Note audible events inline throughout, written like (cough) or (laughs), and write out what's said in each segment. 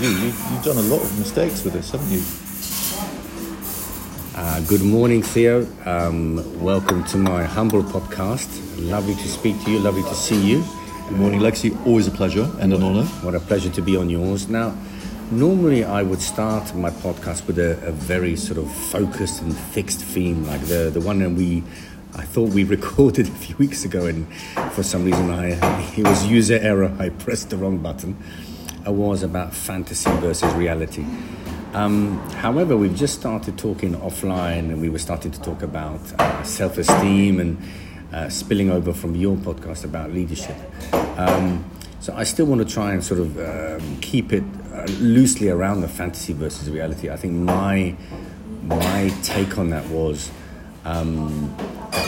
You, you've done a lot of mistakes with this, haven't you? Uh, good morning, Theo. Um, welcome to my humble podcast. Lovely to speak to you. Lovely to see you. Good morning, Lexi. Always a pleasure and an honour. What a pleasure to be on yours. Now, normally I would start my podcast with a, a very sort of focused and fixed theme, like the the one that we I thought we (laughs) recorded a few weeks ago, and for some reason I (laughs) it was user error. I pressed the wrong button. Was about fantasy versus reality. Um, however, we've just started talking offline, and we were starting to talk about uh, self-esteem and uh, spilling over from your podcast about leadership. Um, so I still want to try and sort of um, keep it uh, loosely around the fantasy versus reality. I think my my take on that was um,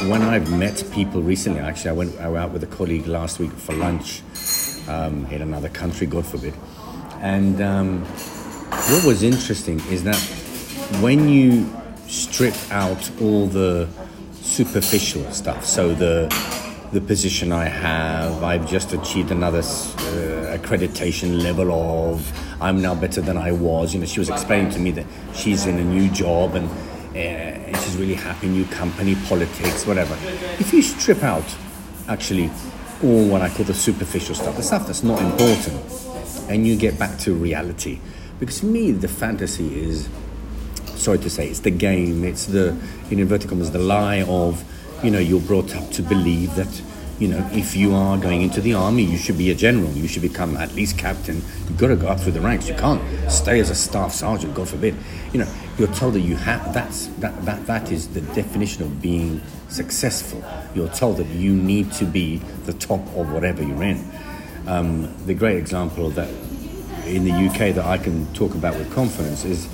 when I've met people recently. Actually, I went, I went out with a colleague last week for lunch um, in another country, God forbid, and um, what was interesting is that when you strip out all the superficial stuff, so the the position I have, I've just achieved another uh, accreditation level of, I'm now better than I was. You know, she was explaining to me that she's in a new job and, uh, she's really happy, new company, politics, whatever. If you strip out, actually, all what I call the superficial stuff, the stuff that's not important, and you get back to reality, because to me, the fantasy is, sorry to say, it's the game, it's the, in inverted commas, the lie of, you know, you're brought up to believe that, you know, if you are going into the army, you should be a general, you should become at least captain. You've got to go up through the ranks. You can't stay as a staff sergeant, God forbid. You know, you're told that you have, that's, that, that, that is the definition of being successful. You're told that you need to be the top of whatever you're in. Um, the great example of that in the UK that I can talk about with confidence is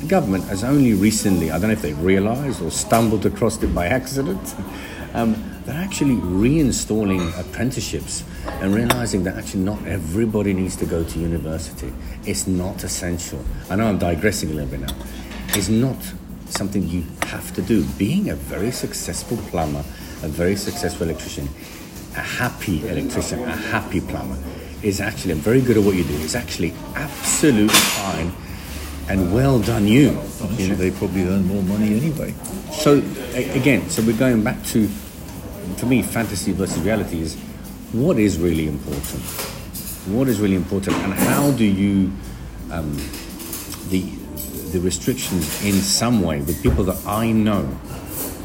the government has only recently, I don't know if they realised or stumbled across it by accident, (laughs) um, they're actually reinstalling apprenticeships and realising that actually not everybody needs to go to university. It's not essential. I know I'm digressing a little bit now. It's not something you have to do. Being a very successful plumber, a very successful electrician, a happy electrician, a happy plumber, is actually very good at what you do. It's actually absolutely fine and well done you. You know? they probably earn more money anyway. So again, so we're going back to, for me, fantasy versus reality is what is really important. What is really important, and how do you um, the the restrictions in some way with people that I know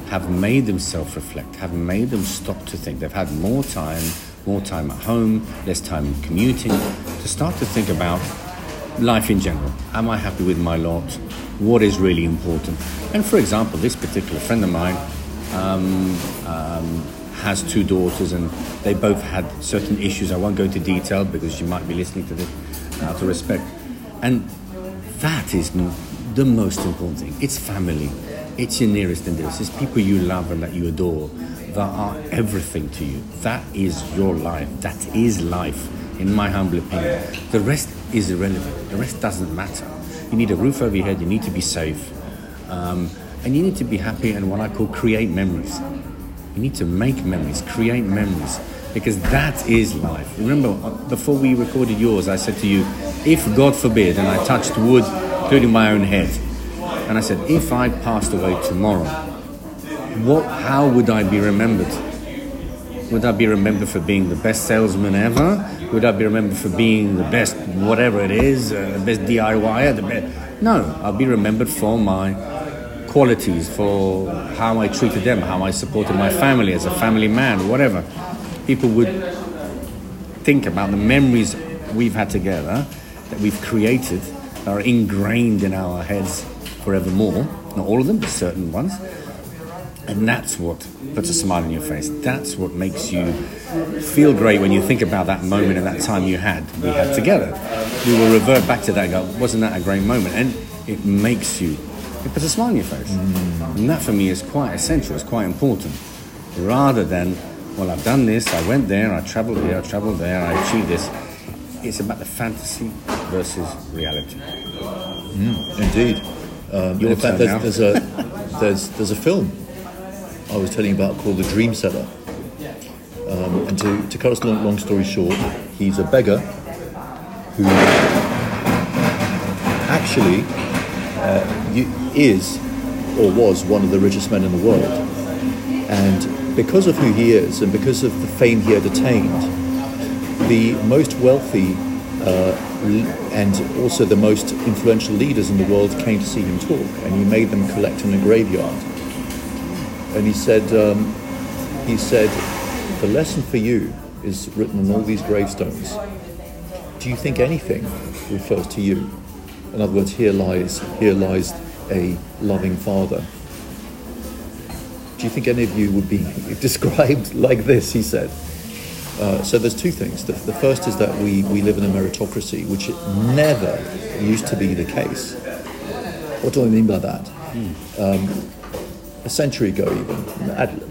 have made them self-reflect, have made them stop to think. They've had more time more time at home, less time commuting, to start to think about life in general. Am I happy with my lot? What is really important? And for example, this particular friend of mine um, um, has two daughters, and they both had certain issues. I won't go into detail because she might be listening to this out of respect. And that is the most important thing. It's family. It's your nearest and dearest. It's people you love and that you adore that are everything to you. That is your life. That is life, in my humble opinion. The rest is irrelevant. The rest doesn't matter. You need a roof over your head. You need to be safe, um, and you need to be happy and what I call create memories. You need to make memories, create memories, because that is life. Remember, uh, before we recorded yours, I said to you, if God forbid, and I touched wood, including my own head, and I said, if I passed away tomorrow what, how would I be remembered? Would I be remembered for being the best salesman ever? Would I be remembered for being the best whatever it is, uh, the best DIYer? The best? No, I'll be remembered for my qualities, for how I treated them, how I supported my family as a family man, whatever. People would think about the memories we've had together, that we've created, that are ingrained in our heads forevermore. Not all of them, but certain ones. And that's what puts a smile on your face. That's what makes you feel great when you think about that moment and that time you had, we had together. We will revert back to that go, wasn't that a great moment? And it makes you, it puts a smile on your face. Mm. And that for me is quite essential, it's quite important. Rather than, well, I've done this, I went there, I traveled here, I traveled there, I achieved this. It's about the fantasy versus reality. Mm, indeed. Um, in fact, there's, there's, a, (laughs) there's, there's a film I was telling you about called The Dream Setter. Um, and to, to cut us long, long story short, he's a beggar who actually uh, you, is or was one of the richest men in the world. And because of who he is and because of the fame he had attained, the most wealthy uh, and also the most influential leaders in the world came to see him talk, and he made them collect in a graveyard. And he said, um, he said, the lesson for you is written on all these gravestones. Do you think anything refers to you? In other words, here lies, here lies a loving father. Do you think any of you would be (laughs) described like this? He said. Uh, so there's two things. The, the, first is that we, we live in a meritocracy, which never used to be the case. What do I mean by that? Um, a century ago, even,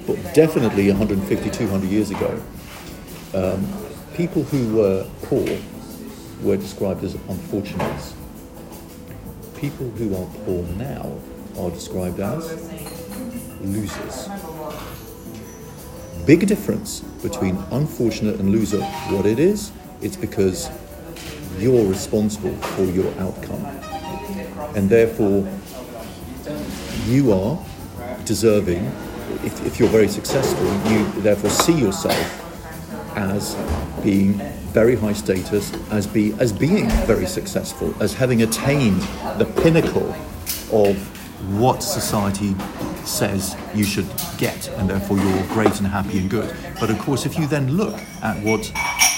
but definitely 150, 200 years ago, um, people who were poor were described as unfortunates. People who are poor now are described as losers. Big difference between unfortunate and loser. What it is, it's because you're responsible for your outcome. And therefore, you are deserving, if, if you're very successful, you therefore see yourself as being very high status, as, be, as being very successful, as having attained the pinnacle of what society says you should get, and therefore you're great and happy and good. But of course, if you then look at what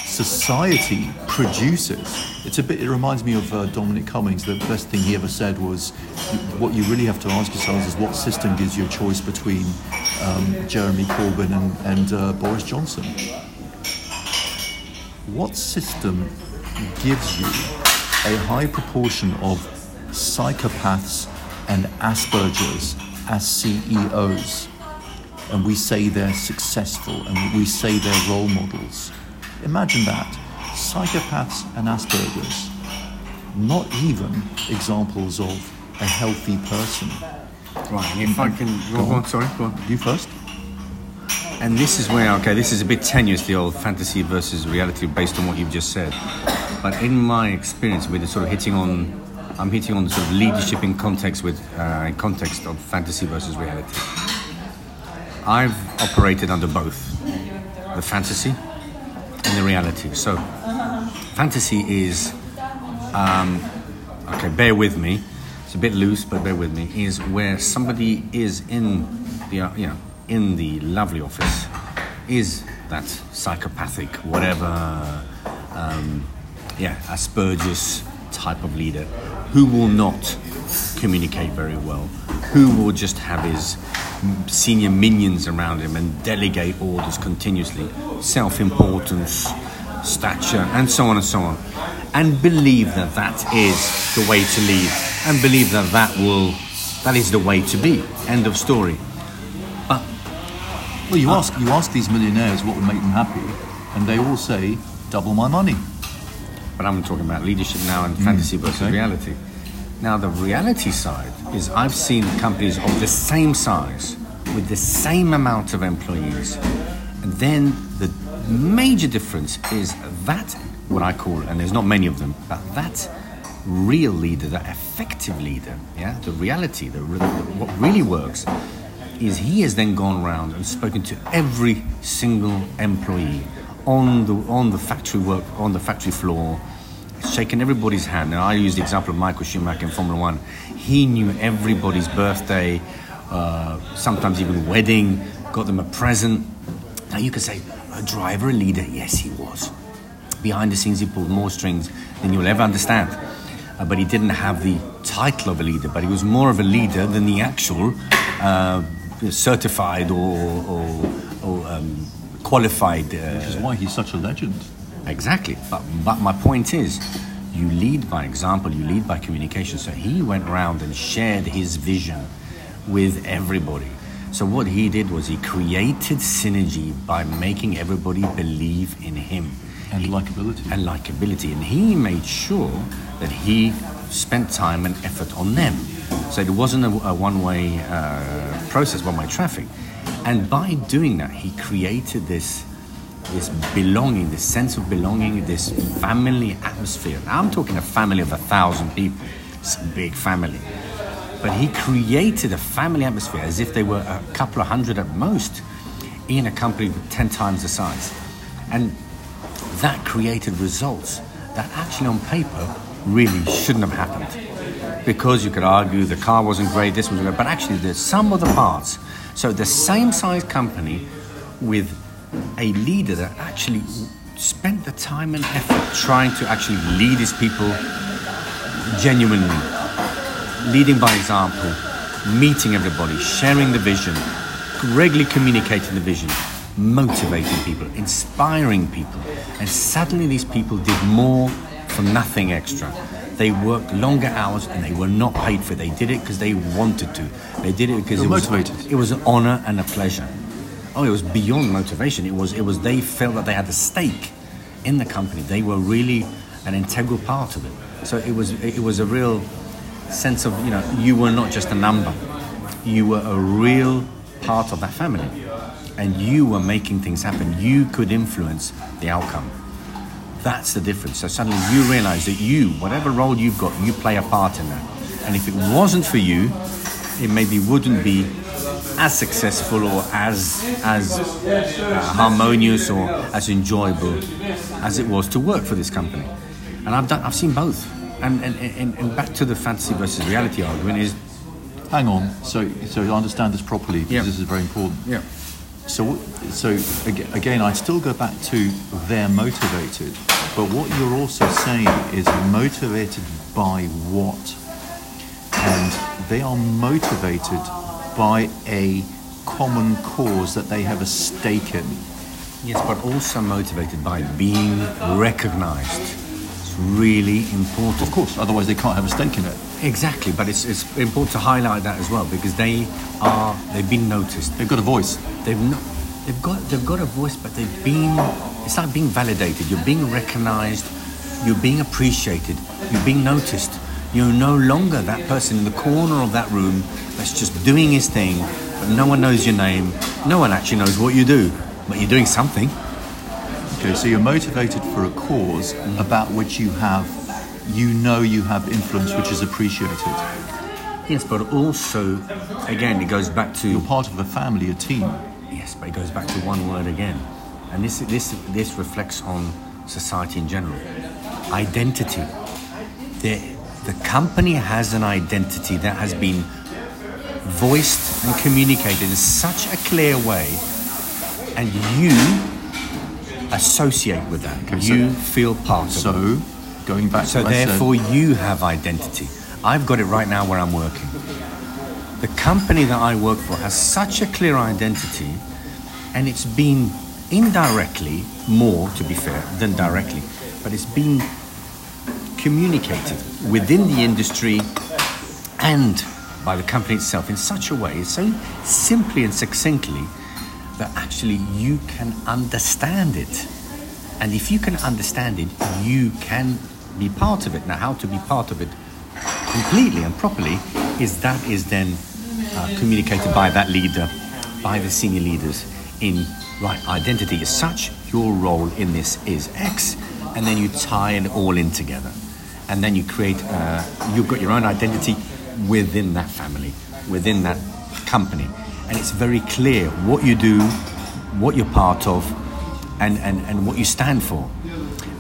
society produces, it's a bit. It reminds me of uh, Dominic Cummings. The best thing he ever said was, "What you really have to ask yourselves is what system gives you a choice between um, Jeremy Corbyn and, and uh, Boris Johnson. What system gives you a high proportion of psychopaths and Asperger's as CEOs, and we say they're successful and we say they're role models. Imagine that. Psychopaths and Asperger's, not even examples of a healthy person. Right, if I can. Go, go on, sorry, go on. You first. And this is where, okay, this is a bit tenuous, the old fantasy versus reality based on what you've just said. But in my experience with the sort of hitting on I'm hitting on the sort of leadership in context with uh, in context of fantasy versus reality. I've operated under both the fantasy and the reality. So, fantasy is um, okay. Bear with me. It's a bit loose, but bear with me. Is where somebody is in the uh, you know in the lovely office is that psychopathic whatever um, yeah Asperger's type of leader who will not communicate very well, who will just have his senior minions around him and delegate orders continuously, self importance, stature, and so on and so on. And believe that that is the way to lead, and believe that that will, that is the way to be. End of story. Well, you ask you ask these millionaires what would make them happy, and they all say double my money but I'm talking about leadership now and mm. fantasy versus okay. reality. Now, the reality side is I've seen companies of the same size with the same amount of employees. And then the major difference is that, what I call, and there's not many of them, but that real leader, that effective leader, yeah, the reality, the, the, what really works, is he has then gone around and spoken to every single employee on the on the factory work on the factory floor, shaking everybody's hand. Now I use the example of Michael Schumacher in Formula One. He knew everybody's birthday, uh, sometimes even wedding, got them a present. Now you could say a driver, a leader. Yes, he was. Behind the scenes, he pulled more strings than you'll ever understand. Uh, but he didn't have the title of a leader, but he was more of a leader than the actual uh, certified or, or, or um, qualified. Uh, Which is why he's such a legend. Exactly. But, but my point is, you lead by example, you lead by communication. So he went around and shared his vision with everybody. So what he did was he created synergy by making everybody believe in him. And he, likability. And likability. And he made sure that he spent time and effort on them. So it wasn't a, a one way uh, process, one way traffic. And by doing that, he created this this belonging, this sense of belonging, this family atmosphere. Now, I'm talking a family of a thousand people, It's a big family. But he created a family atmosphere as if they were a couple of hundred at most in a company with 10 times the size. And that created results that actually on paper really shouldn't have happened. Because you could argue the car wasn't great, this wasn't great, but actually the sum of the parts. So the same size company with a leader that actually spent the time and effort trying to actually lead his people genuinely, leading by example, meeting everybody, sharing the vision, regularly communicating the vision, motivating people, inspiring people. And suddenly these people did more for nothing extra. They worked longer hours and they were not paid for it. They did it because they wanted to. They did it because it was motivated. It was an honor and a pleasure. Oh, it was beyond motivation. It was it was they felt that they had a stake in the company. They were really an integral part of it. So it was it was a real sense of you know you were not just a number. You were a real part of that family, and you were making things happen. You could influence the outcome. That's the difference. So suddenly you realize that you, whatever role you've got, you play a part in that. And if it wasn't for you, it maybe wouldn't be as successful or as as uh, harmonious or as enjoyable as it was to work for this company. And I've done, I've seen both. And, and, and, and back to the fantasy versus reality argument is Hang on. So, so I understand this properly because Yeah. this is very important. yeah. So, so again, I still go back to they're motivated, but what you're also saying is motivated by what? And they are motivated by a common cause that they have a stake in. Yes, but also motivated by being recognized. It's really important. Of course, otherwise they can't have a stake in it. Exactly, but it's, it's important to highlight that as well because they are they've been noticed. They've got a voice. They've not they've got they've got a voice, but they've been it's like being validated. You're being recognized. You're being appreciated. You're being noticed. You're no longer that person in the corner of that room that's just doing his thing, but no one knows your name. No one actually knows what you do, but you're doing something. Okay, so you're motivated for a cause mm-hmm. about which you have, you know, you have influence, which is appreciated. Yes, but also, again, it goes back to You're part of a family, a team. Yes, but it goes back to one word again, and this this this reflects on society in general. Identity. The the company has an identity that has been voiced and communicated in such a clear way, and you associate with that. Okay, so- you feel part of it. So, going back So to what I therefore, you have identity. I've got it right now where I'm working. The company that I work for has such a clear identity, and it's been indirectly more, to be fair, than directly, but it's been communicated within the industry and by the company itself in such a way, so simply and succinctly, that actually you can understand it. And if you can understand it, you can be part of it. Now, how to be part of it completely and properly is that is then uh, communicated by that leader, by the senior leaders in right identity is such, your role in this is X, and then you tie it all in together. And then you create, uh, you've got your own identity within that family, within that company. And it's very clear what you do, what you're part of, and, and, and what you stand for.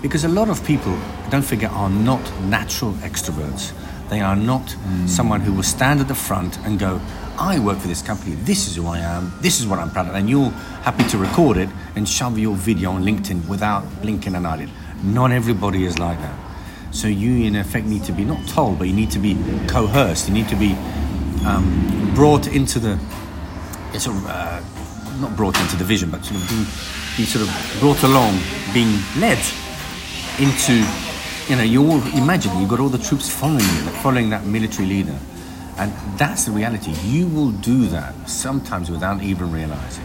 Because a lot of people, don't forget, are not natural extroverts. They are not someone who will stand at the front and go, I work for this company, this is who I am, this is what I'm proud of, and you're happy to record it and shove your video on LinkedIn without blinking an eyelid. Not everybody is like that. So you, in effect, need to be not told, but you need to be coerced. You need to be um, brought into the it's uh, not brought into the vision, but sort of sort of brought along, being led into, you know, you all imagine you've got all the troops following you, following that military leader, and that's the reality. You will do that sometimes without even realizing,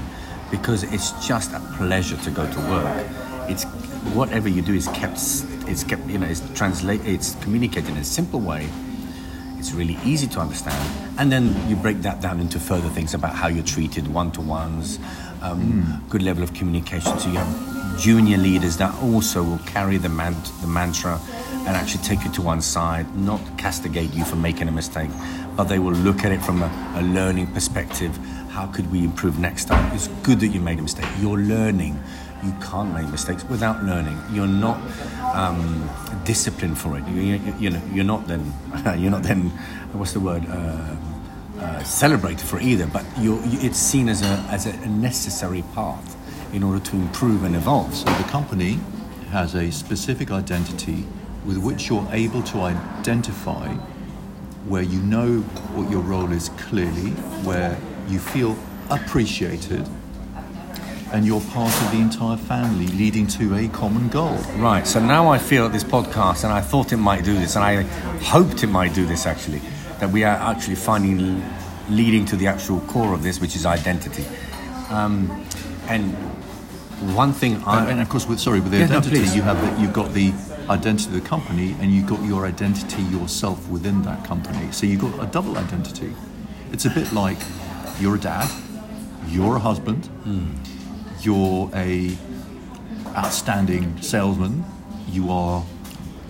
because it's just a pleasure to go to work. It's whatever you do is kept, it's kept, you know, it's translate, it's communicated in a simple way. It's really easy to understand. And then you break that down into further things about how you're treated, one to ones, um, good level of communication. So you have junior leaders that also will carry the, man- the mantra and actually take you to one side, not castigate you for making a mistake, but they will look at it from a, a learning perspective. How could we improve next time? It's good that you made a mistake. You're learning. You can't make mistakes without learning. You're not um, disciplined for it. You, you, you, know, you're not then. (laughs) You're not then. What's the word? Uh, uh, celebrated for either. But you're, it's seen as a as a necessary path in order to improve and evolve. So the company has a specific identity with which you're able to identify where you know what your role is clearly, where you feel appreciated, and you're part of the entire family leading to a common goal. Right, so now I feel this podcast, and I thought it might do this, and I hoped it might do this actually, that we are actually finding leading to the actual core of this, which is identity. Um, and one thing I. And, and of course, with, sorry, with the Yeah, identity, please. you have the, you've got the identity of the company, and you've got your identity yourself within that company. So you've got a double identity. It's a bit like you're a dad, you're a husband, Hmm. you're a outstanding salesman, you are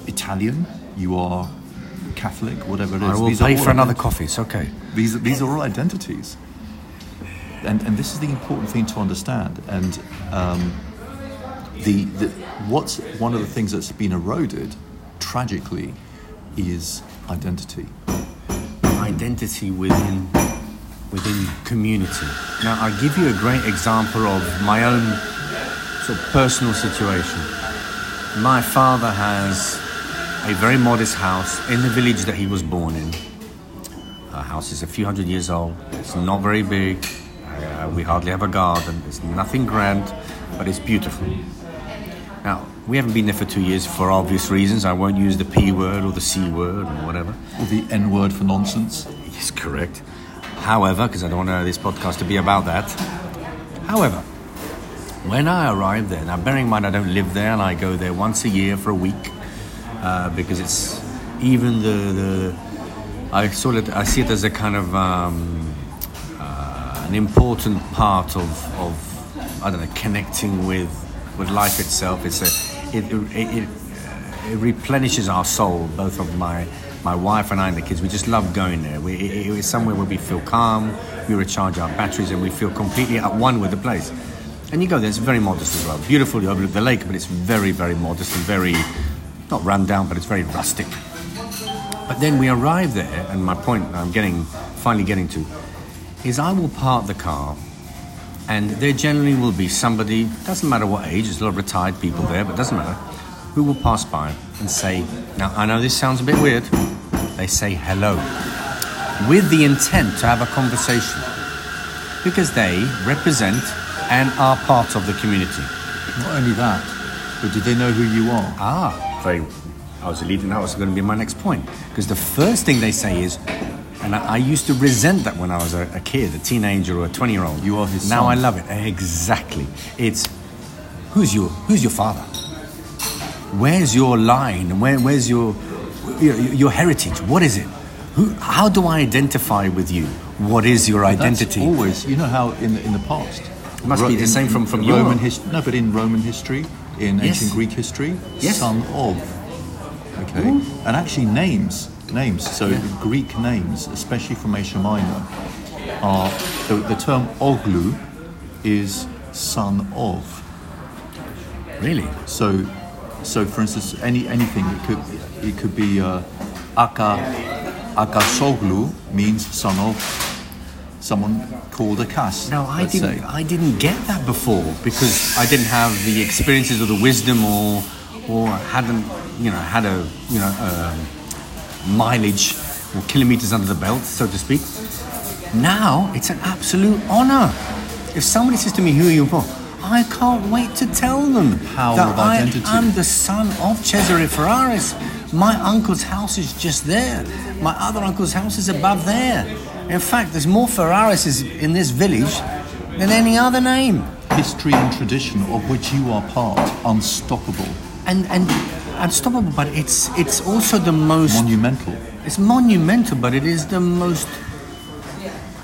Italian, you are Catholic, whatever it is. I will These pay for another coffee, it's okay. these, these are all identities. And, and this is the important thing to understand. And um, the, the, what's one of the things that's been eroded, tragically, is identity. identity within within community. Now, I'll give you a great example of my own sort of personal situation. My father has a very modest house in the village that he was born in. Our house is a few hundred years old. It's not very big. We hardly have a garden. It's nothing grand, but it's beautiful. Now, we haven't been there for two years for obvious reasons. I won't use the P word or the C word or whatever. Or the N word for nonsense. Yes, correct. However, because I don't want this podcast to be about that. However, when I arrived there, now bearing in mind I don't live there and I go there once a year for a week uh, because it's even the, the I saw it. I see it as a kind of um, an important part of, of I don't know connecting with with life itself. It's a it it, it, it replenishes our soul, both of my my wife and I and the kids. We just love going there. We, it, it's somewhere where we feel calm, we recharge our batteries, and we feel completely at one with the place. And you go there; it's very modest as well. Beautiful, you overlook the lake, but it's very, very modest and very not run down, but it's very rustic. But then we arrive there, and my point I'm getting, finally getting to, is I will park the car, and there generally will be somebody, doesn't matter what age, there's a lot of retired people there, but doesn't matter, who will pass by and say, now I know this sounds a bit weird, they say hello, with the intent to have a conversation, because they represent and are part of the community. Not only that, but do they know who you are? Ah, very. I was leading. That was going to be my next point because the first thing they say is, and I, I used to resent that when I was a, a kid, a teenager, or a twenty-year-old. You are his Now son. I love it. Exactly. It's who's your who's your father? Where's your line? Where, where's your, your your heritage? What is it? Who, how do I identify with you? What is your identity? Always, you know how in the, in the past. It must be the in- same from- from Roman history. No, but in Roman history, in Yes. ancient Greek history, Yes. son of. Okay, and actually names, names. So Greek names, especially from Asia Minor, are the, the term oglu is son of. really? So, so for instance, any anything it could it could be uh, aka akasoglu means son of someone called a Akas. No, I didn't. say. I didn't get that before because I didn't have the experiences or the wisdom, or or hadn't you know had a you know um mileage or kilometers under the belt, so to speak. Now it's an absolute honor. If somebody says to me, "Who are you for?" I can't wait to tell them power that of I identity. am the son of Cesare Ferraris. My uncle's house is just there. My other uncle's house is above there. In fact, there's more Ferraris in this village than any other name. history and tradition of which you are part, unstoppable, And and unstoppable, but it's it's also the most monumental. it's monumental, but it is the most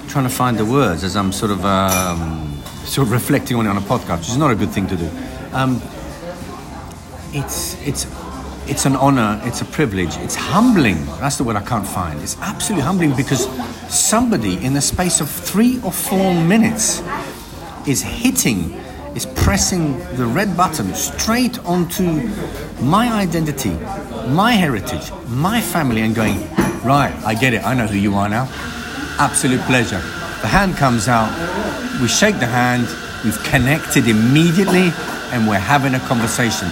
trying to find the words as I'm sort of um, sort of reflecting on it on a podcast, which is not a good thing to do. Um, it's it's it's an honor, it's a privilege, it's humbling. That's the word I can't find. It's absolutely humbling because somebody in the space of three or four minutes is hitting, is pressing the red button straight onto my identity, my heritage, my family, and going, right, I get it, I know who you are now. Absolute pleasure. The hand comes out, we shake the hand, we've connected immediately, and we're having a conversation.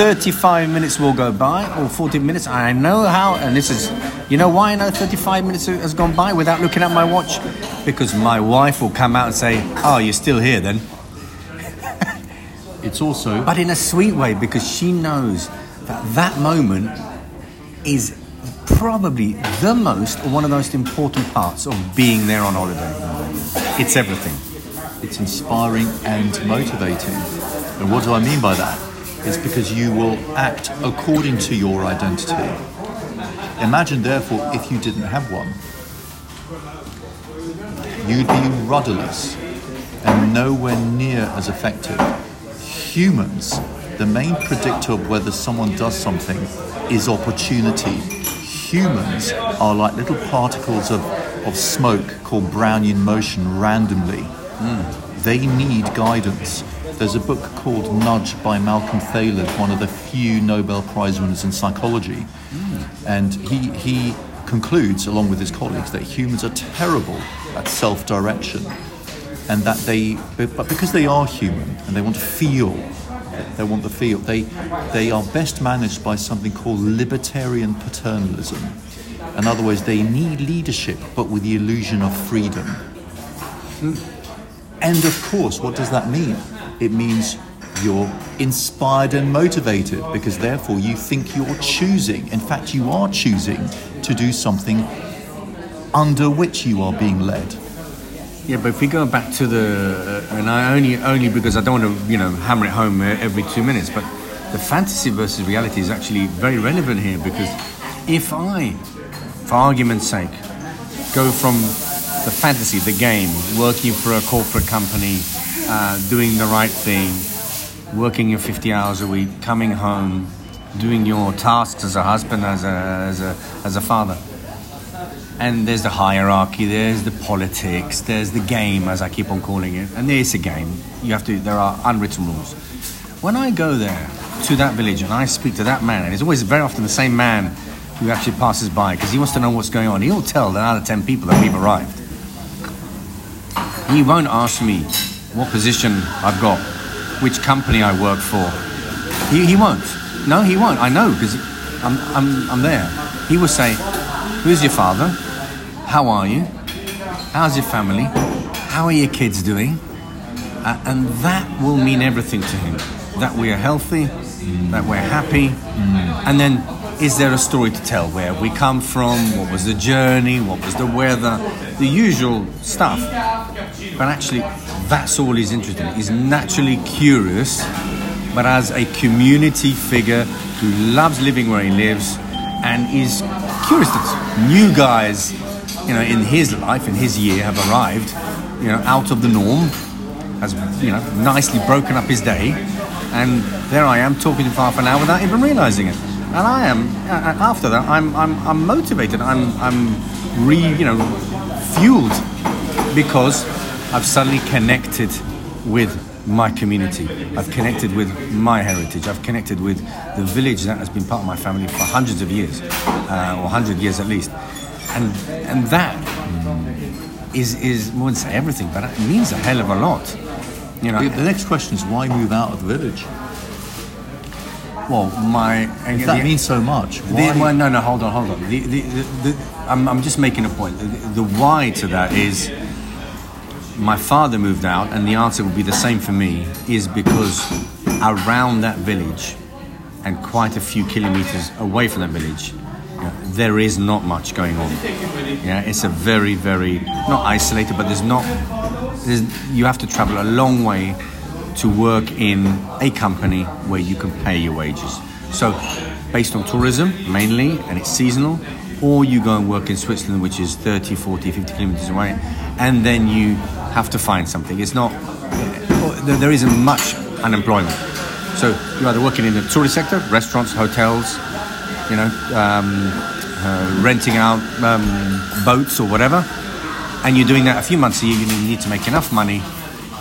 35 minutes will go by or 40 minutes. I know how, and this is, you know why I know 35 minutes has gone by without looking at my watch? Because my wife will come out and say, Oh, you're still here then. It's also. But in a sweet way because she knows that that moment is probably the most or one of the most important parts of being there on holiday. It's everything. It's inspiring and motivating. And what do I mean by that? It's because you will act according to your identity. Imagine, therefore, if you didn't have one. You'd be rudderless and nowhere near as effective. Humans, the main predictor of whether someone does something is opportunity. Humans are like little particles of, of smoke called Brownian motion randomly. Hmm. They need guidance. There's a book called Nudge by Malcolm Thaler, one of the few Nobel Prize winners in psychology. Hmm. And he, he concludes, along with his colleagues, that humans are terrible at self direction. And that they, but because they are human and they want to feel, they want the feel, they, they are best managed by something called libertarian paternalism. In other words, they need leadership, but with the illusion of freedom. And of course, what does that mean? It means you're inspired and motivated because therefore you think you're choosing. In fact, you are choosing to do something under which you are being led. Yeah, but if we go back to the, uh, and I only only because I don't want to, you know, hammer it home uh, every two minutes, but the fantasy versus reality is actually very relevant here because if I, for argument's sake, go from the fantasy, the game, working for a corporate company, uh, doing the right thing, working your 50 hours a week, coming home, doing your tasks as a husband, as a, as a, as a father and there's the hierarchy, there's the politics, there's the game, as I keep on calling it, and there's a game. You have to. There are unwritten rules. When I go there to that village and I speak to that man, and it's always very often the same man who actually passes by because he wants to know what's going on. He'll tell the other ten people that we've arrived. He won't ask me what position I've got, which company I work for. He, he won't. No, he won't. I know because I'm, I'm, I'm there. He will say, Who's your father? How are you? How's your family? How are your kids doing? Uh, and that will mean everything to him. That we are healthy, that we're happy, and then is there a story to tell? Where we come from? What was the journey? What was the weather? The usual stuff. But actually, that's all he's interested in. He's naturally curious, but as a community figure who loves living where he lives and is curious that new guys, you know, in his life, in his year, have arrived, you know, out of the norm, has, you know, nicely broken up his day, and there I am talking for half an hour without even realizing it. And I am, after that, I'm, I'm, I'm motivated. I'm, I'm re, you know, fueled because I've suddenly connected with my community. I've connected with my heritage. I've connected with the village that has been part of my family for hundreds of years, uh, or hundred years at least. And and that is is I wouldn't say everything, but it means a hell of a lot. You know, The the next question is why move out of the village? well, my If that means so much, The, why? well, no, no, hold on, hold on. The, the, the, the, I'm, I'm just making a point. The, the why to that is my father moved out, and the answer would be the same for me, is because around that village and quite a few kilometers away from that village, there is not much going on. Yeah, it's a very, very, not isolated, but there's not, there's, you have to travel a long way to work in a company where you can pay your wages. So, based on tourism mainly, and it's seasonal, or you go and work in Switzerland, which is 30, 40, 50 kilometers away, and then you have to find something. It's not, there there isn't much unemployment. So you're either working in the tourist sector, restaurants, hotels, you know, um, uh, renting out um, boats or whatever, and you're doing that a few months a year. You need to make enough money,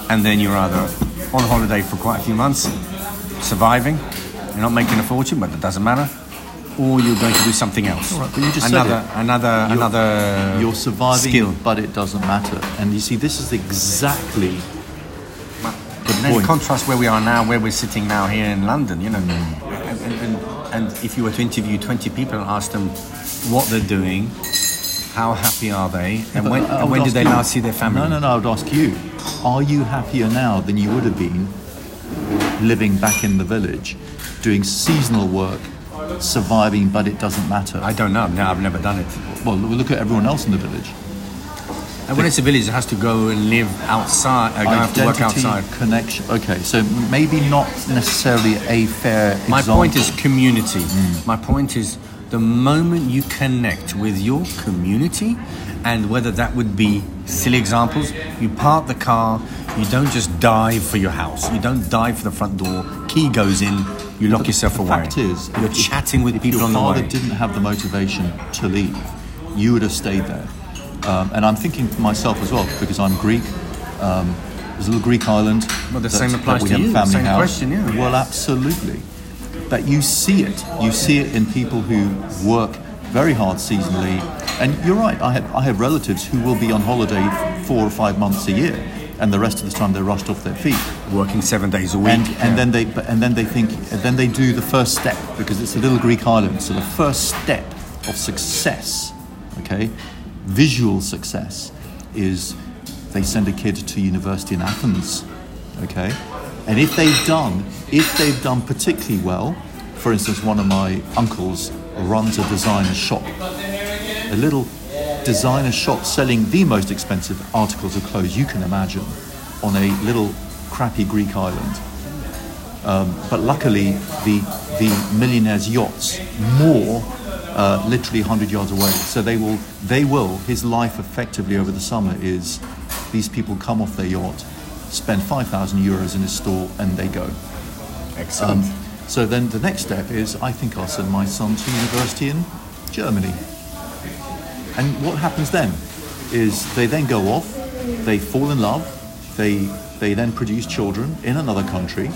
and then you're either on holiday for quite a few months, surviving. You're not making a fortune, but it doesn't matter. Or you're going to do something else. All right, but you just said another, it. another, You're- another. You're surviving, skill. but it doesn't matter. And you see, this is exactly But then point. contrast where we are now, where we're sitting now here in London, you know, and, and, and, and if you were to interview 20 people and ask them what they're doing, how happy are they, and But when, and when did they you- last see their family? No, no, no. I would ask you: Are you happier now than you would have been living back in the village, doing seasonal work, surviving, but it doesn't matter? I don't know. No, I've never done it. well, look at everyone else in the village. And when it's a village, it has to go and live outside. Uh, going to have to work Identity, outside. connection. Okay, so maybe not necessarily a fair My point is community. Mm. My point is the moment you connect with your community, and whether that would be silly examples, you park the car, you don't just dive for your house, you don't dive for the front door, key goes in, you lock yourself the away. fact is, you're if- chatting with if people your on the way. father way. didn't have the motivation to leave, you would have stayed there. Um, and I'm thinking for myself as well because I'm Greek. Um, there's a little Greek island. Well, the that- same applies we to have you, Family same house. question, yeah. Well, absolutely. But you see it. You see it in people who work very hard seasonally. And you're right. I have I have relatives who will be on holiday four or five months a year, and the rest of the time they're rushed off their feet Working seven days a week. and yeah. and then they but- and then they think and then they do the first step because it's a little Greek island. So the first step of success, okay, visual success, is they send a kid to university in Athens, okay, and if they've done if they've done particularly well, for instance, one of my uncles runs a designer shop, a little designer shop selling the most expensive articles of clothes you can imagine on a little crappy Greek island. Um, but luckily, the the millionaire's yachts more uh, literally 100 yards away. So they will they will his life effectively over the summer is these people come off their yacht, spend 5,000 euros in his store, and they go. Excellent. Um, so then the next step is I think I'll send my son to university in Germany. And what happens then is they then go off, they fall in love, they they then produce children in another country.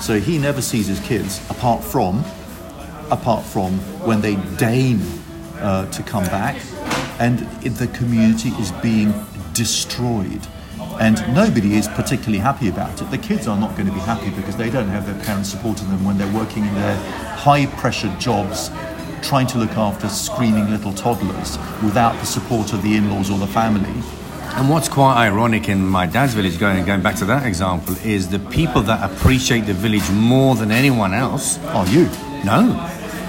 So he never sees his kids apart from apart from when they deign uh, to come back, and the community is being destroyed. And nobody is particularly happy about it. The kids are not going to be happy because they don't have their parents supporting them when they're working in their high pressure jobs, trying to look after screaming little toddlers without the support of the in laws or the family. And what's quite ironic in my dad's village, going going back to that example, is the people that appreciate the village more than anyone else. Are you? No,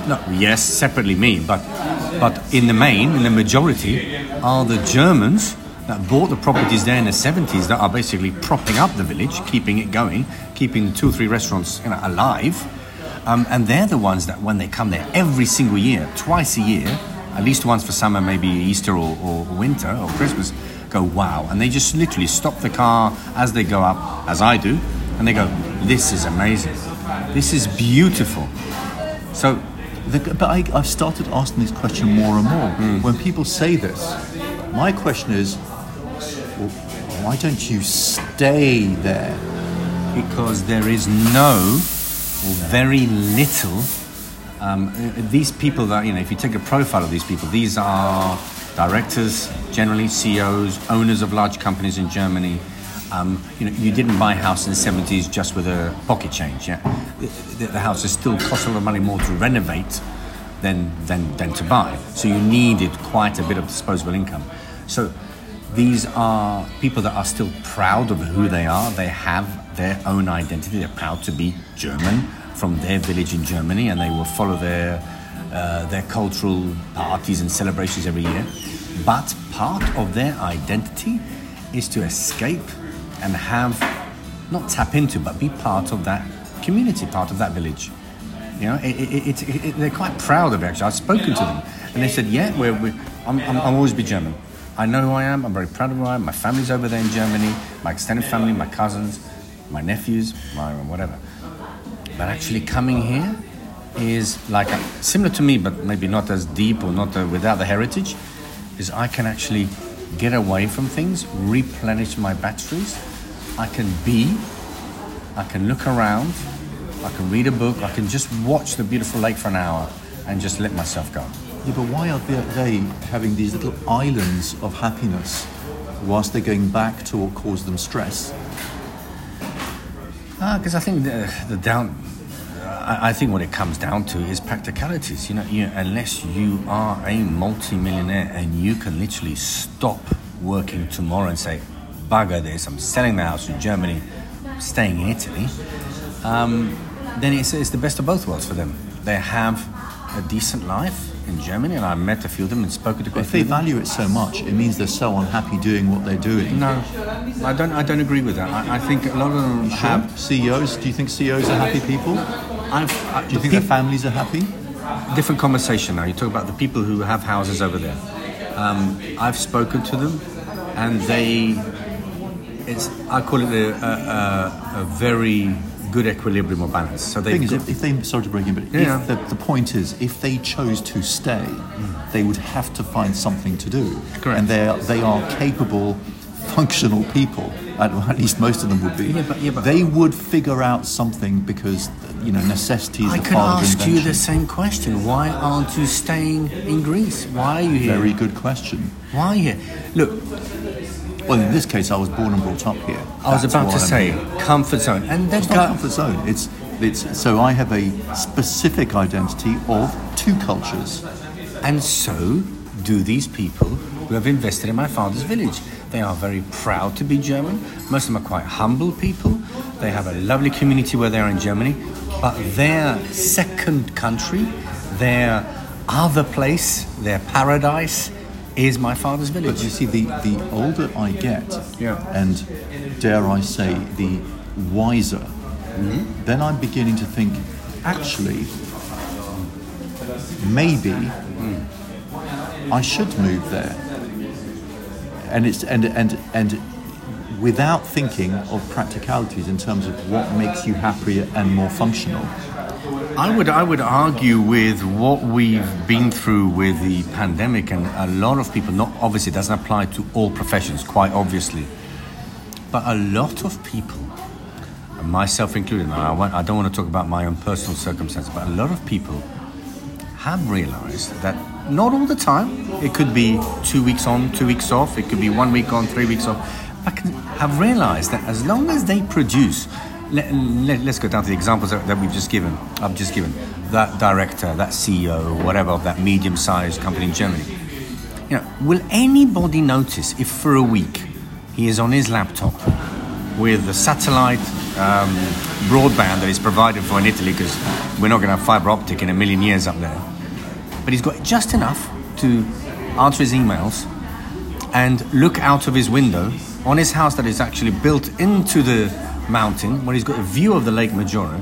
no. Yes, separately me, but but in the main, in the majority, are the Germans that bought the properties there in the seventies that are basically propping up the village, keeping it going, keeping two or three restaurants you know, alive. Um, and they're the ones that when they come there every single year, twice a year, at least once for summer, maybe Easter or, or winter or Christmas, go wow. And they just literally stop the car as they go up, as I do, and they go, this is amazing. This is beautiful. So The, but I, I've started asking this question more and more. Hmm. When people say this, my question is, well, why don't you stay there? because there is no or very little. Um, uh, these people that you know, if you take a profile of these people, these are directors, generally CEOs, owners of large companies in Germany. Um, you know, you didn't buy a house in the seventies just with a pocket change. Yeah, the, the, the house is still cost a lot of money more to renovate than, than than to buy. So you needed quite a bit of disposable income. So these are people that are still proud of who they are. They have their own identity. They're proud to be German from their village in Germany, and they will follow their uh, their cultural parties and celebrations every year. But part of their identity is to escape and have not tap into, but be part of that community, part of that village. You know, it, it, it, they're quite proud of it. Actually, I've spoken to them, and they said, "Yeah, we're, we're, I'm, I'm, I'll always be German. I know who I am. I'm very proud of who I am. My family's over there in Germany. My extended family, my cousins, my nephews, my whatever." But actually, coming here is like similar to me, but maybe not as deep or not uh, without the heritage. Is I can actually get away from things, replenish my batteries. I can be, I can look around, I can read a book, I can just watch the beautiful lake for an hour and just let myself go. Yeah, but why are they, having these little islands of happiness whilst they're going back to what caused them stress? Ah, because I think the, the down, I, I think what it comes down to is practicalities. You know, you, unless you are a multi-millionaire and you can literally stop working tomorrow and say, "Bugger this! I'm selling the house in Germany, staying in Italy," um, then it's, it's the best of both worlds for them. They have a decent life in Germany, and I met a few of them and spoken to quite If they value it so much, it means they're so unhappy doing what they're doing. No, I don't. I don't agree with that. I, I think a lot of them Sure. have. CEOs, do you think CEOs are happy people? I've, I, Do you uh, think their families are happy? different conversation now. You talk about the people who have houses over there. Um, I've spoken to them, and they, it's I call it a, a, a, a very good equilibrium or balance. So The they've thing is, got, if, if they, sorry to break in, but Yeah, if the, the point is, if they chose to stay, mm. they would have to find something to do. Correct. And they they are capable, functional people. At, least most of them would be. Yeah, but- yeah, but- they would figure out something because you know necessity is I the can father of ask you the same question. Why aren't you staying in Greece? Why are you here? Very good question. Why are you here? Look, Well, in this case, I was born and brought up here. I was That's about to I'm say here. comfort zone, and then It's not comfort zone. It's it's so I have a specific identity of two cultures. And so do these people who have invested in my father's village. They are very proud to be German. Most of them are quite humble people. They have a lovely community where they are in Germany. But their second country, their other place, their paradise, is my father's village. But you see, the, the older I get, Yeah. and dare I say, the wiser, Mm-hmm. then I'm beginning to think, actually, maybe Mm. I should move there. And it's and and and without thinking of practicalities in terms of what makes you happier and more functional. I would I would argue with what we've been through with the pandemic and a lot of people not obviously it doesn't apply to all professions quite obviously but a lot of people myself included I, want, I don't want to talk about my own personal circumstances but a lot of people have realized that not all the time. It could be two weeks on two weeks off. It could be one week on three weeks off. But can have realized that as long as they produce let, let, us go down to the examples that, that we've just given. I've just given that director that ceo whatever of that medium-sized company in germany. You know will anybody notice if for a week he is on his laptop with the satellite um, broadband that is provided for in italy? Because we're not going to have fiber optic in a million years up there but he's got just enough to answer his emails and look out of his window on his house that is actually built into the mountain where he's got a view of the Lake Maggiore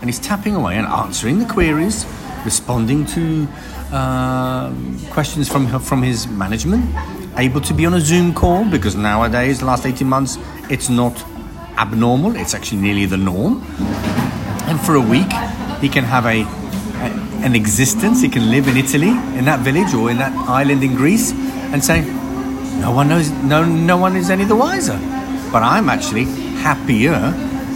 and he's tapping away and answering the queries, responding to um questions from, from his management, able to be on a Zoom call because nowadays, the last 18 months, it's not abnormal, it's actually nearly the norm. And for a week, he can have a an existence. He can live in Italy, in that village or in that island in Greece, and say, "No one knows. No, no one is any the wiser." But I'm actually happier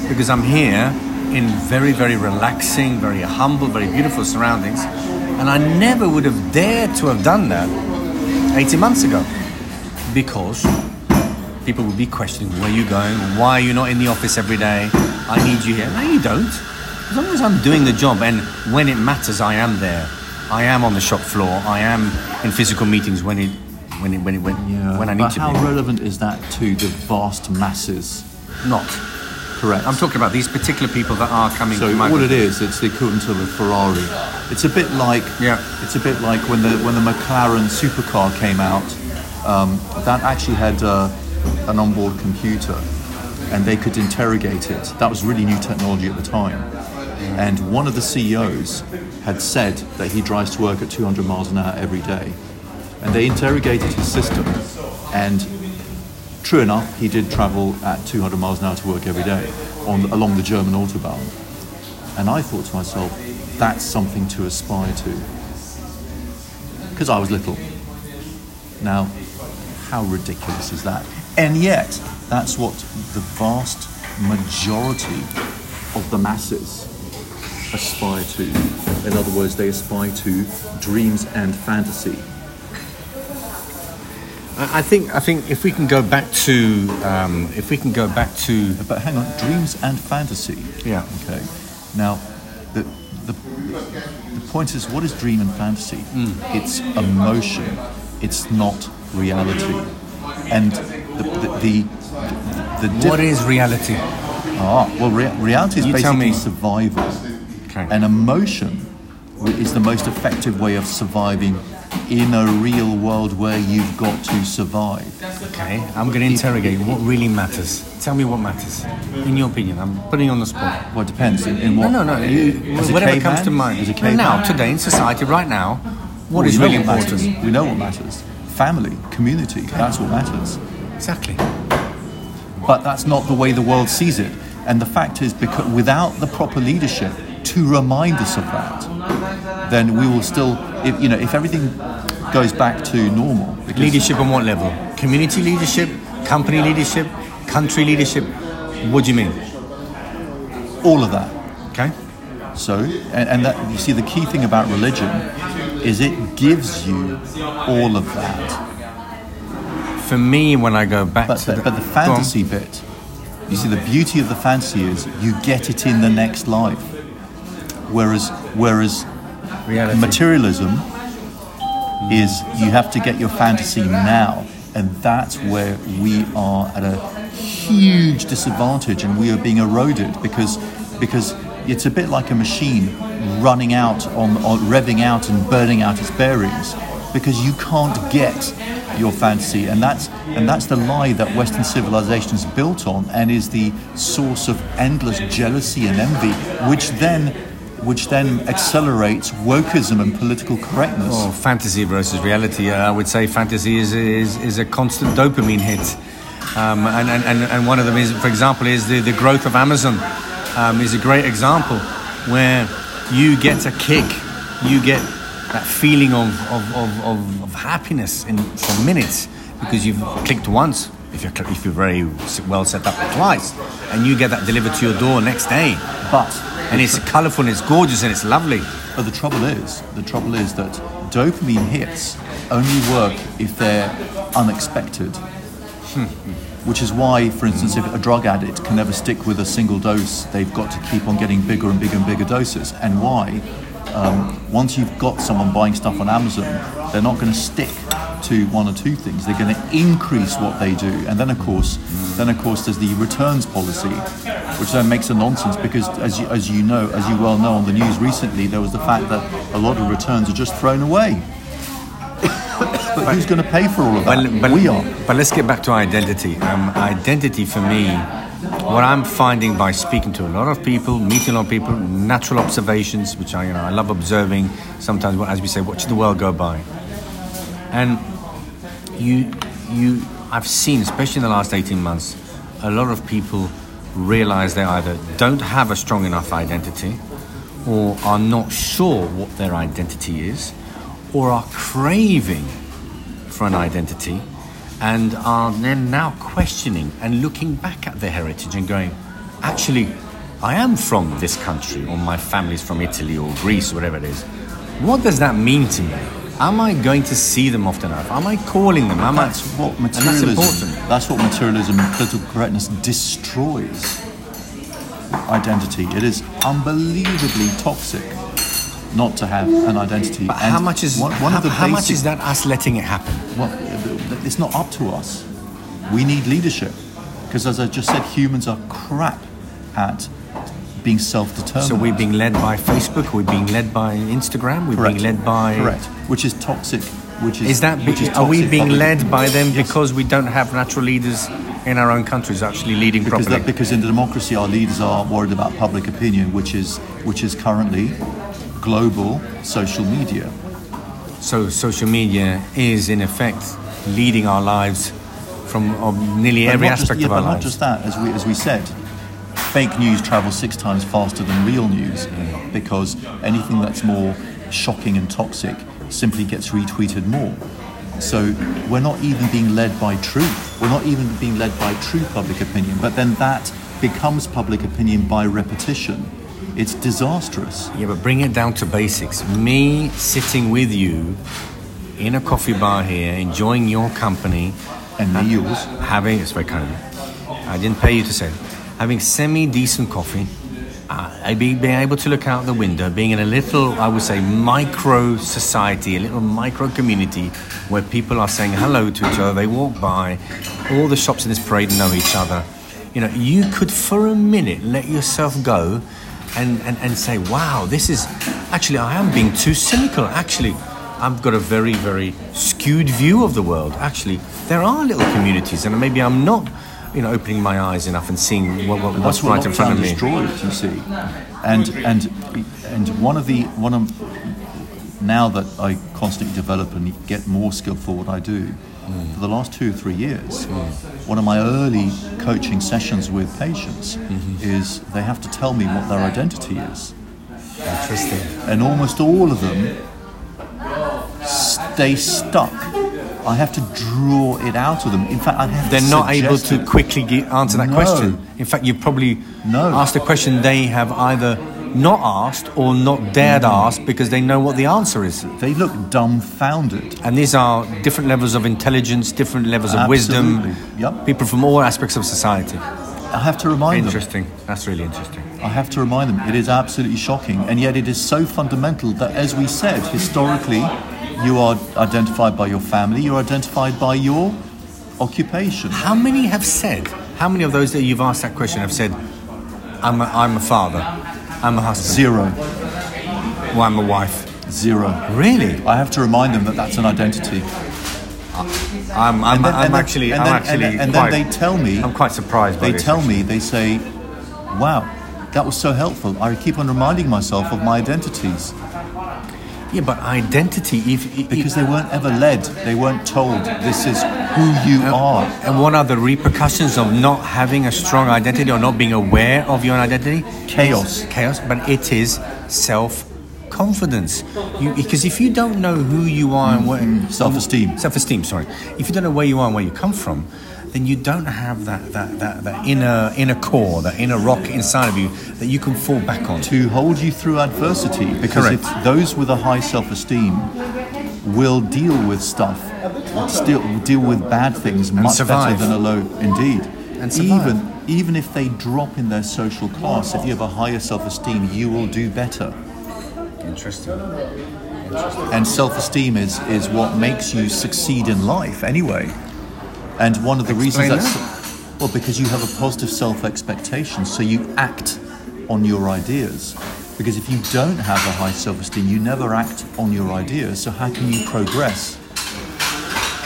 because I'm here in very, very relaxing, very humble, very beautiful surroundings, and I never would have dared to have done that 18 months ago because people would be questioning where are you going why are you not in the office every day i need you here no you don't as long as i'm doing the job and when it matters i am there i am on the shop floor i am in physical meetings when it when it when it when, when i need but to how be relevant is that to the vast masses? not Correct. i'm talking about these particular people that are coming So to my all it is, it's the equivalent of a Ferrari. It's a bit like Yeah. It's a bit like when the when the McLaren supercar came out. Um, that actually had uh, an onboard computer, and they could interrogate it. That was really new technology at the time. And one of the CEOs had said that he drives to work at 200 miles an hour every day, and they interrogated his system, and True enough, he did travel at 200 miles an hour to work every day on along the German autobahn. And I thought to myself, that's something to aspire to. Because I was little. Now, how ridiculous is that? And yet, that's what the vast majority of the masses aspire to. In other words, they aspire to dreams and fantasy. I I think I think if we can go back to um, if we can go back to But hang on, dreams and fantasy. yeah Okay. Now, the, the, the point is, what is dream and fantasy? It's emotion. It's not reality. And the the the, the, the what is reality? ah well, rea- reality is You tell basically me. survival. Okay. And emotion is the most effective way of surviving in a real world where you've got to survive. Okay, I'm going to interrogate what really matters. Tell me what matters, in your opinion. I'm putting you on the spot. Well, it depends in, in No, what. no, no. You, As a whatever comes to mind. As a caveman? now, today, in society, right now, what Well, is really important? Matters. We know what matters. Family, community, that's what matters. Exactly. But that's not the way the world sees it. And the fact is, because without the proper leadership to remind us of that, then we will still, if, you know, if everything goes back to normal, Leadership on what level? Community leadership, company leadership, country leadership. What do you mean? all of that. Okay. So, and, and that you see, the key thing about religion is it gives you all of that. For me, when I go back But, to but, but the fantasy bit, you see, the beauty of the fantasy is you get it in the next life. Whereas, whereas reality. materialism is you have to get your fantasy now, and that's where we are at a huge disadvantage, and we are being eroded because because it's a bit like a machine running out on, on revving out and burning out its bearings because you can't get your fantasy and that's and that's the lie that western civilization is built on and is the source of endless jealousy and envy which then which then accelerates wokeism and political correctness Or fantasy versus reality. Uh, I would say fantasy is, is, is a constant dopamine hit. Um, and, and, and, and one of them is, for example, is the, the growth of Amazon um, is a great example where you get a kick, you get that feeling of, of, of, of, of happiness in for minutes because you've clicked once, if you're, if you're very well set up twice, and you get that delivered to your door next day. but And it's colourful and it's gorgeous and it's lovely. But the trouble is, the trouble is that dopamine hits only work if they're unexpected. Which is why, for instance, if a drug addict can never stick with a single dose, they've got to keep on getting bigger and bigger and bigger doses. And why? Um, once you've got someone buying stuff on Amazon, they're not going to stick to one or two things. They're going to increase what they do, and then of course, then of course, there's the returns policy, which then makes a nonsense because, as you, as you know, as you well know on the news recently, there was the fact that a lot of returns are just thrown away. but who's going to pay for all of that? we are. But let's get back to identity. Um, identity for me, what I'm finding by speaking to a lot of people, meeting a lot of people, natural observations, which I, you know, I love observing. Sometimes, as we say, watching the world go by. And you, you, I've seen, especially in the last 18 months, a lot of people realize they either don't have a strong enough identity or are not sure what their identity is or are craving for an identity and are then now questioning and looking back at their heritage and going, actually, I am from this country, or my family's from Italy or Greece, or whatever it is. What does that mean to me? Am I going to see them often enough? Am I calling them? Am That's I? what that's materialism. important. That's what materialism and political correctness destroys. Identity. It is unbelievably toxic not to have an identity. But And how much is one, one how, of the how much is that us letting it happen? Well, it's not up to us. We need leadership because, as I just said, humans are crap at being self-determined. So we're being led by Facebook. We're being led by Instagram. We're correct. being led by. correct, which is toxic. Which is Is that which is are we being public- led by them Yes. because we don't have natural leaders in our own countries actually leading because properly? that, because in the democracy our leaders are worried about public opinion, which is which is currently global social media. So social media is in effect leading our lives from nearly But every not just- aspect yeah, of our but not just that, as we as we said, fake news travels six times faster than real news because anything that's more shocking and toxic simply gets retweeted more. So we're not even being led by truth. We're not even being led by true public opinion. But then that becomes public opinion by repetition. It's disastrous. Yeah, but bring it down to basics. Me sitting with you in a coffee bar here, enjoying your company, And me yours. having it's very kind of you. I didn't pay you to say it. Having semi decent coffee, uh, being, able to look out the window, being in a little, I would say, micro society, a little micro community where people are saying hello to each other. They walk by, all the shops in this parade know each other. You know, you could for a minute let yourself go and, and, and say, wow, this is actually, I am being too cynical. Actually, I've got a very, very skewed view of the world. Actually, there are little communities, and maybe I'm not, you know, opening my eyes enough and seeing what, what, what's what right in front of me. destroyed, you see. And and and one of the one of now that I constantly develop and get more skillful what I do, Mm. for the last two or three years, one of my early coaching sessions with patients Mm-hmm. is they have to tell me what their identity is. Interesting. and almost all of them stay stuck. I have to draw it out of them. In fact, I have They're not able to it. quickly get, answer that No. question. In fact, you probably No. asked a question they have either not asked or not dared mm. ask because they know what the answer is. They look dumbfounded. And these are different levels of intelligence, different levels of wisdom. Absolutely. Yep. People from all aspects of society. I have to remind them. Interesting. That's really interesting. I have to remind them. It is absolutely shocking, and yet it is so fundamental that, as we said, historically, you are identified by your family. You're identified by your occupation. How many have said, how many of those that you've asked that question have said, I'm a, I'm a father, I'm a husband, Zero. I'm a wife? Zero. Really? I have to remind them that that's an identity. I'm, I'm, then- I'm then- actually, and I'm then- actually and then- and quite, then they tell me I'm quite surprised by they tell me they say wow that was so helpful i keep on reminding myself of my identities Yeah, but identity, if, if because they weren't ever led they weren't told this is who you are And what are the repercussions of not having a strong identity or not being aware of your identity? Chaos. Chaos, but it is self confidence. Because if you don't know who you are and where. Mm. Self-esteem. Self esteem, sorry. If you don't know where you are and where you come from, then you don't have that, that, that, that inner, inner core, that inner rock inside of you that you can fall back on. to hold you through adversity because Correct. if those with a high self-esteem will deal with stuff still deal with bad things much survive. better than a low indeed And survive. even even if they drop in their social class if you have a higher self-esteem you will do better Interesting. and self-esteem is is what makes you succeed in life anyway and one of the Explain reasons that's well because you have a positive self-expectation so you act on your ideas. Because if you don't have a high self-esteem you never act on your ideas. So how can you progress?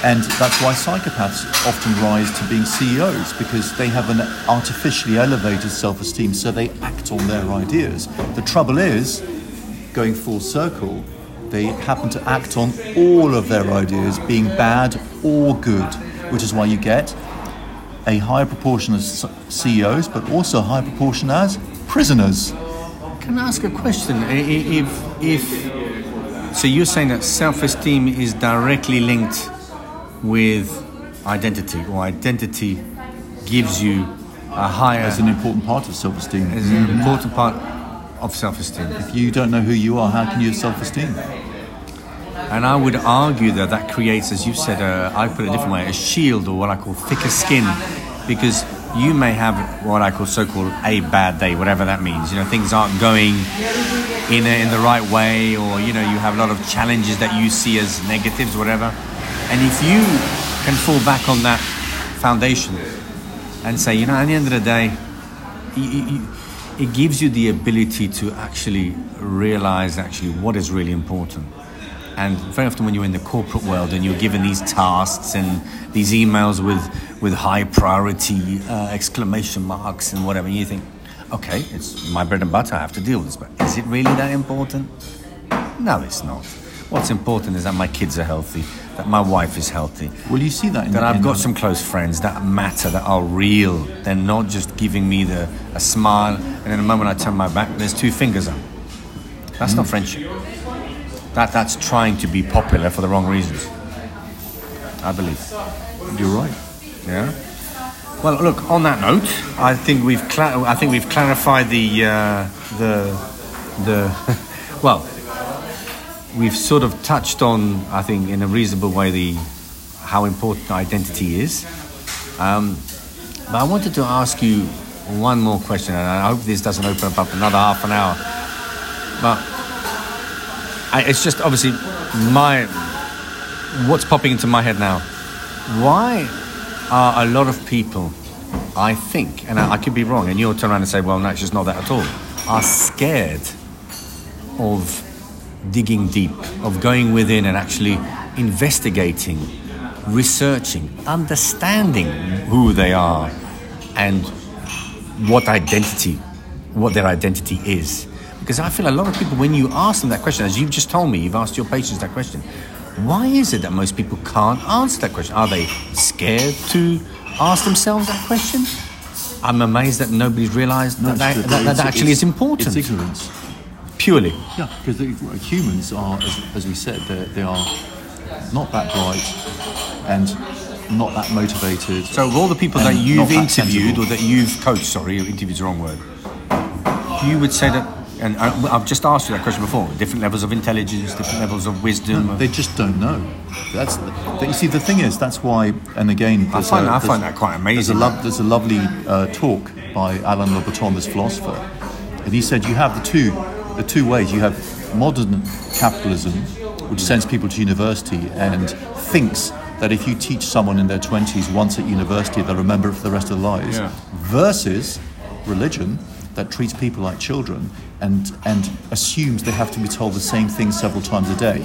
And that's why psychopaths often rise to being CEOs because they have an artificially elevated self-esteem so they act on their ideas. The trouble is going full circle, they happen to act on all of their ideas, being bad or good, which is why you get a higher proportion of CEOs, but also a higher proportion as prisoners. Can I ask a question? If, if so, you're saying that self-esteem is directly linked with identity, or identity gives you a higher, That's an important part of self-esteem. is an important part of self-esteem. If you don't know who you are, how can you have self-esteem? And I would argue that that creates, as you said, a, I put it a different way, a shield or what I call thicker skin, because you may have what I call so-called a bad day, whatever that means. You know, things aren't going in a, in the right way, or you know, you have a lot of challenges that you see as negatives, whatever. And if you can fall back on that foundation and say, you know, at the end of the day, it gives you the ability to actually realize actually what is really important. And very often, when you're in the corporate world and you're given these tasks and these emails with with high priority uh, exclamation marks and whatever, you think, okay, it's my bread and butter. I have to deal with this, but is it really that important? No, it's not. What's important is that my kids are healthy, that my wife is healthy, Well, you see that in that I've in- got some close friends that matter, that are real. They're not just giving me the a smile, and in the moment I turn my back, there's two fingers up. That's not friendship. That that's trying to be popular for the wrong reasons. I believe. You're right. Yeah. Well, look. On that note, I think we've cla- I think we've clarified the uh, the the (laughs) well. We've sort of touched on, I think, in a reasonable way, the how important identity is. Um, but I wanted to ask you one more question, and I hope this doesn't open up another half an hour. But I, it's just obviously my what's popping into my head now. Why are a lot of people, I think, and I, I could be wrong, and you'll turn around and say, well, no, it's just not that at all, are scared of digging deep, of going within and actually investigating, researching, understanding who they are and what identity, what their identity is. Because I feel a lot of people, when you ask them that question, as you've just told me, you've asked your patients that question, why is it that most people can't answer that question? Are they scared to ask themselves that question? I'm amazed that nobody's realised that, that, that, that actually is important. It's ignorance. Purely. Yeah, because humans are, as, as we said, they're- not that bright and not that motivated. So, of all the people that you've interviewed or that you've coached, sorry, interviewed's the wrong word, you would say that, and I, I've just asked you that question before different levels of intelligence, different levels of wisdom. They just don't know. That's the, you see. The thing is, that's why. And again, I find, a- I find that quite There's a, amazing. lo- there's a lovely uh, talk by Alain de Botton, this philosopher, and he said you have the two, the two ways. You have modern capitalism, which sends people to university and thinks that if you teach someone in their 20s once at university, they'll remember it for the rest of their lives, Yeah. versus religion that treats people like children and, and assumes they have to be told the same thing several times a day.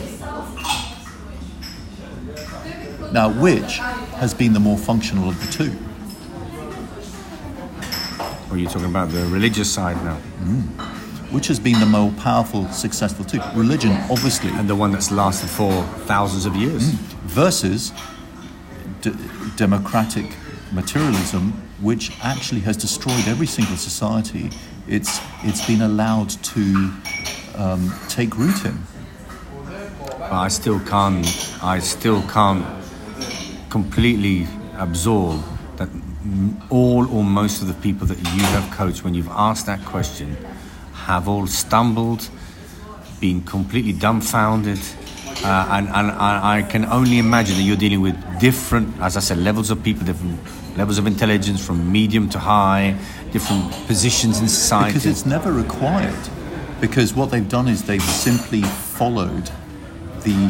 Now, which has been the more functional of the two? Are you talking about the religious side now? Hmm. Which has been the more powerful, successful two? Religion, obviously, And the one that's lasted for thousands of years? Hmm. versus d- democratic materialism, which actually has destroyed every single society. It's it's been allowed to um, take root in. But I still can't. I still can't completely absorb that all or most of the people that you have coached, when you've asked that question, have all stumbled, been completely dumbfounded, uh, and, and I, I can only imagine that you're dealing with different, as I said, levels of people, different levels of intelligence, from medium to high, different positions in society. Because it's never required. Because what they've done is they've simply followed the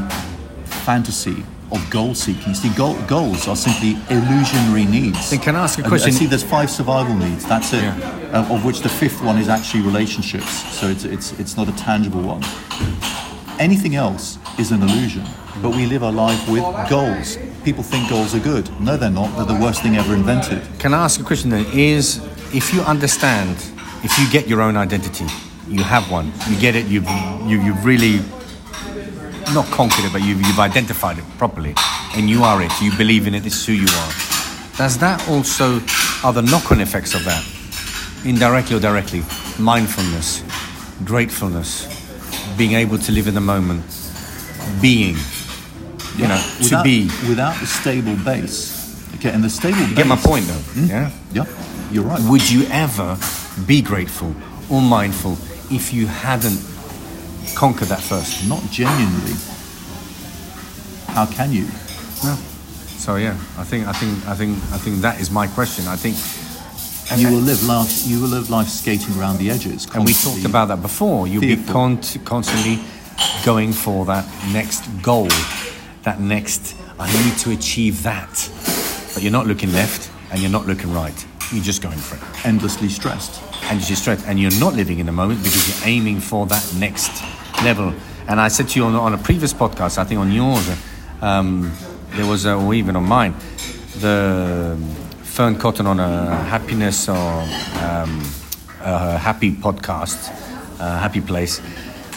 fantasy of goal seeking. See, goal, goals are simply illusionary needs. Then can I ask a And- question? And see, there's five survival needs. That's it. Yeah. Uh, of which the fifth one is actually relationships. So it's it's it's not a tangible one. Anything else is an illusion. But we live our life with goals. People think goals are good. No, they're not. They're the worst thing ever invented. Can I ask a question then? Is if you understand, if you get your own identity, you have one, you get it, you've you, you've really not conquered it, but you've, you've identified it properly, and you are it, you believe in it, this is who you are. Does that also, are the knock on effects of that, indirectly or directly, mindfulness, gratefulness, being able to live in the moment, being, you know, to without, be. without the stable base. Okay, and the stable base. Get my point though, hmm? yeah? Yeah, you're right. Would you ever be grateful or mindful if you hadn't conquered that first? Not genuinely. How can you? No. So yeah, I think I think I think I think that is my question. I think and, You will live life. You will live life skating around the edges. and we talked about that before. You'll be con- constantly going for that next goal, that next. I need to achieve that, but you're not looking left and you're not looking right. You're just going for it. endlessly stressed. and you're stressed and you're not living in the moment because you're aiming for that next level. And I said to you on, on a previous podcast, I think on yours, um, there was, a, or even on mine, the Fearne Cotton on a happiness or um, a happy podcast, uh, happy place,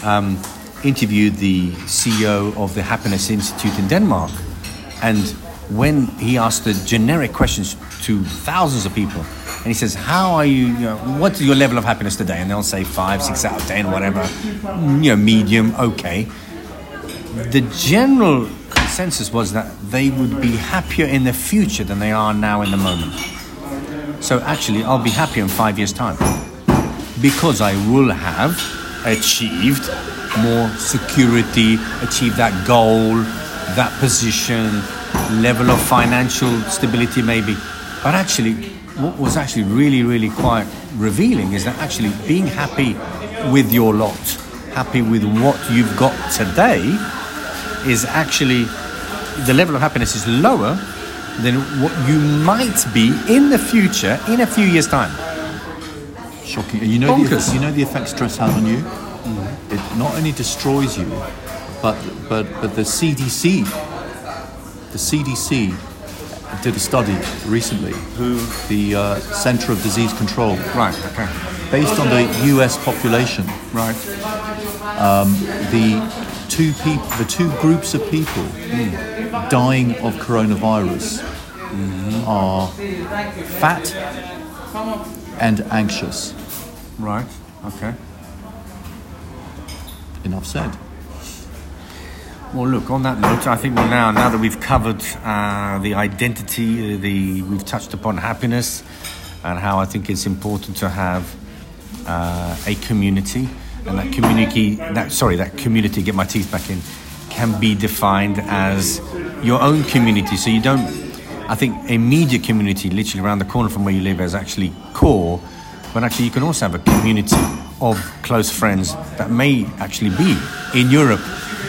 um, interviewed the CEO of the Happiness Institute in Denmark. And when he asked the generic questions to thousands of people, and he says, "How are you? you know, what's your level of happiness today?" And they'll say five, six out of ten, whatever. You know, medium, okay. The general consensus was that they would be happier in the future than they are now in the moment. So actually, I'll be happier in five years' time because I will have achieved more security, achieve that goal, that position, level of financial stability, maybe. But actually, what was actually really, really quite revealing is that actually being happy with your lot, happy with what you've got today, is actually the level of happiness is lower than what you might be in the future in a few years' time. Shocking. You know, the, you know the effect stress has on you. It not only destroys you, but but but the CDC, the CDC, did a study recently. Who the uh, Center of Disease Control, Right, okay. based on the U.S. population, Right. the two peop- the two groups of people dying of coronavirus are fat and anxious. Right, okay. Enough said. Well, look. On that note, I think well now, now that we've covered uh, the identity, uh, the we've touched upon happiness, and how I think it's important to have uh, a community, and that community, that sorry, that community, get my teeth back in, can be defined as your own community. So you don't. I think a media community, literally around the corner from where you live, is actually core, but actually you can also have a community of close friends that may actually be in Europe.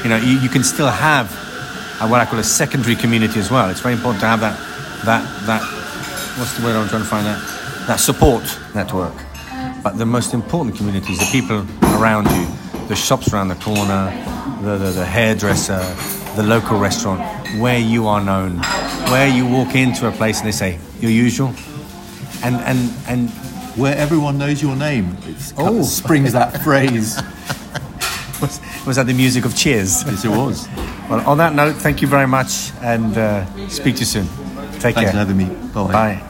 You know, you, you can still have uh, what I call a secondary community as well. It's very important to have that, that, that, what's the word I'm trying to find that, That support network. But the most important community is the people around you, the shops around the corner, the, the, the hairdresser, the local restaurant, where you are known, where you walk into a place and they say, your usual. And, and, and Where everyone knows your name. It Oh. springs that phrase. was, was that the music of Cheers? Yes, it was. Well, on that note, thank you very much and uh, speak to you soon. Take Thanks care. for having me. Bye. Bye.